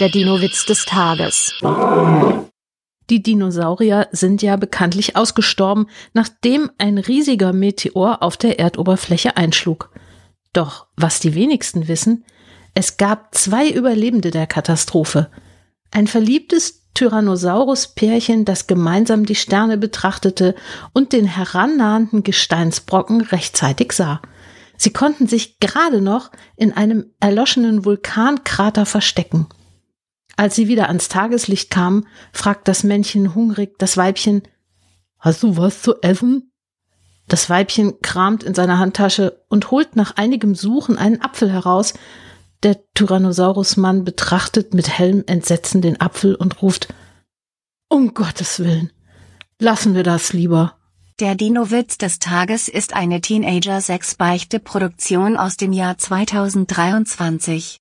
Der Dino-Witz des Tages. Die Dinosaurier sind ja bekanntlich ausgestorben, nachdem ein riesiger Meteor auf der Erdoberfläche einschlug. Doch was die wenigsten wissen, es gab zwei Überlebende der Katastrophe. Ein verliebtes Tyrannosaurus-Pärchen, das gemeinsam die Sterne betrachtete und den herannahenden Gesteinsbrocken rechtzeitig sah. Sie konnten sich gerade noch in einem erloschenen Vulkankrater verstecken. Als sie wieder ans Tageslicht kamen, fragt das Männchen hungrig das Weibchen, Hast du was zu essen? Das Weibchen kramt in seiner Handtasche und holt nach einigem Suchen einen Apfel heraus. Der Tyrannosaurusmann betrachtet mit hellem Entsetzen den Apfel und ruft, Um Gottes Willen, lassen wir das lieber. Der Dino-Witz des Tages ist eine Teenager-6-Beichte-Produktion aus dem Jahr 2023.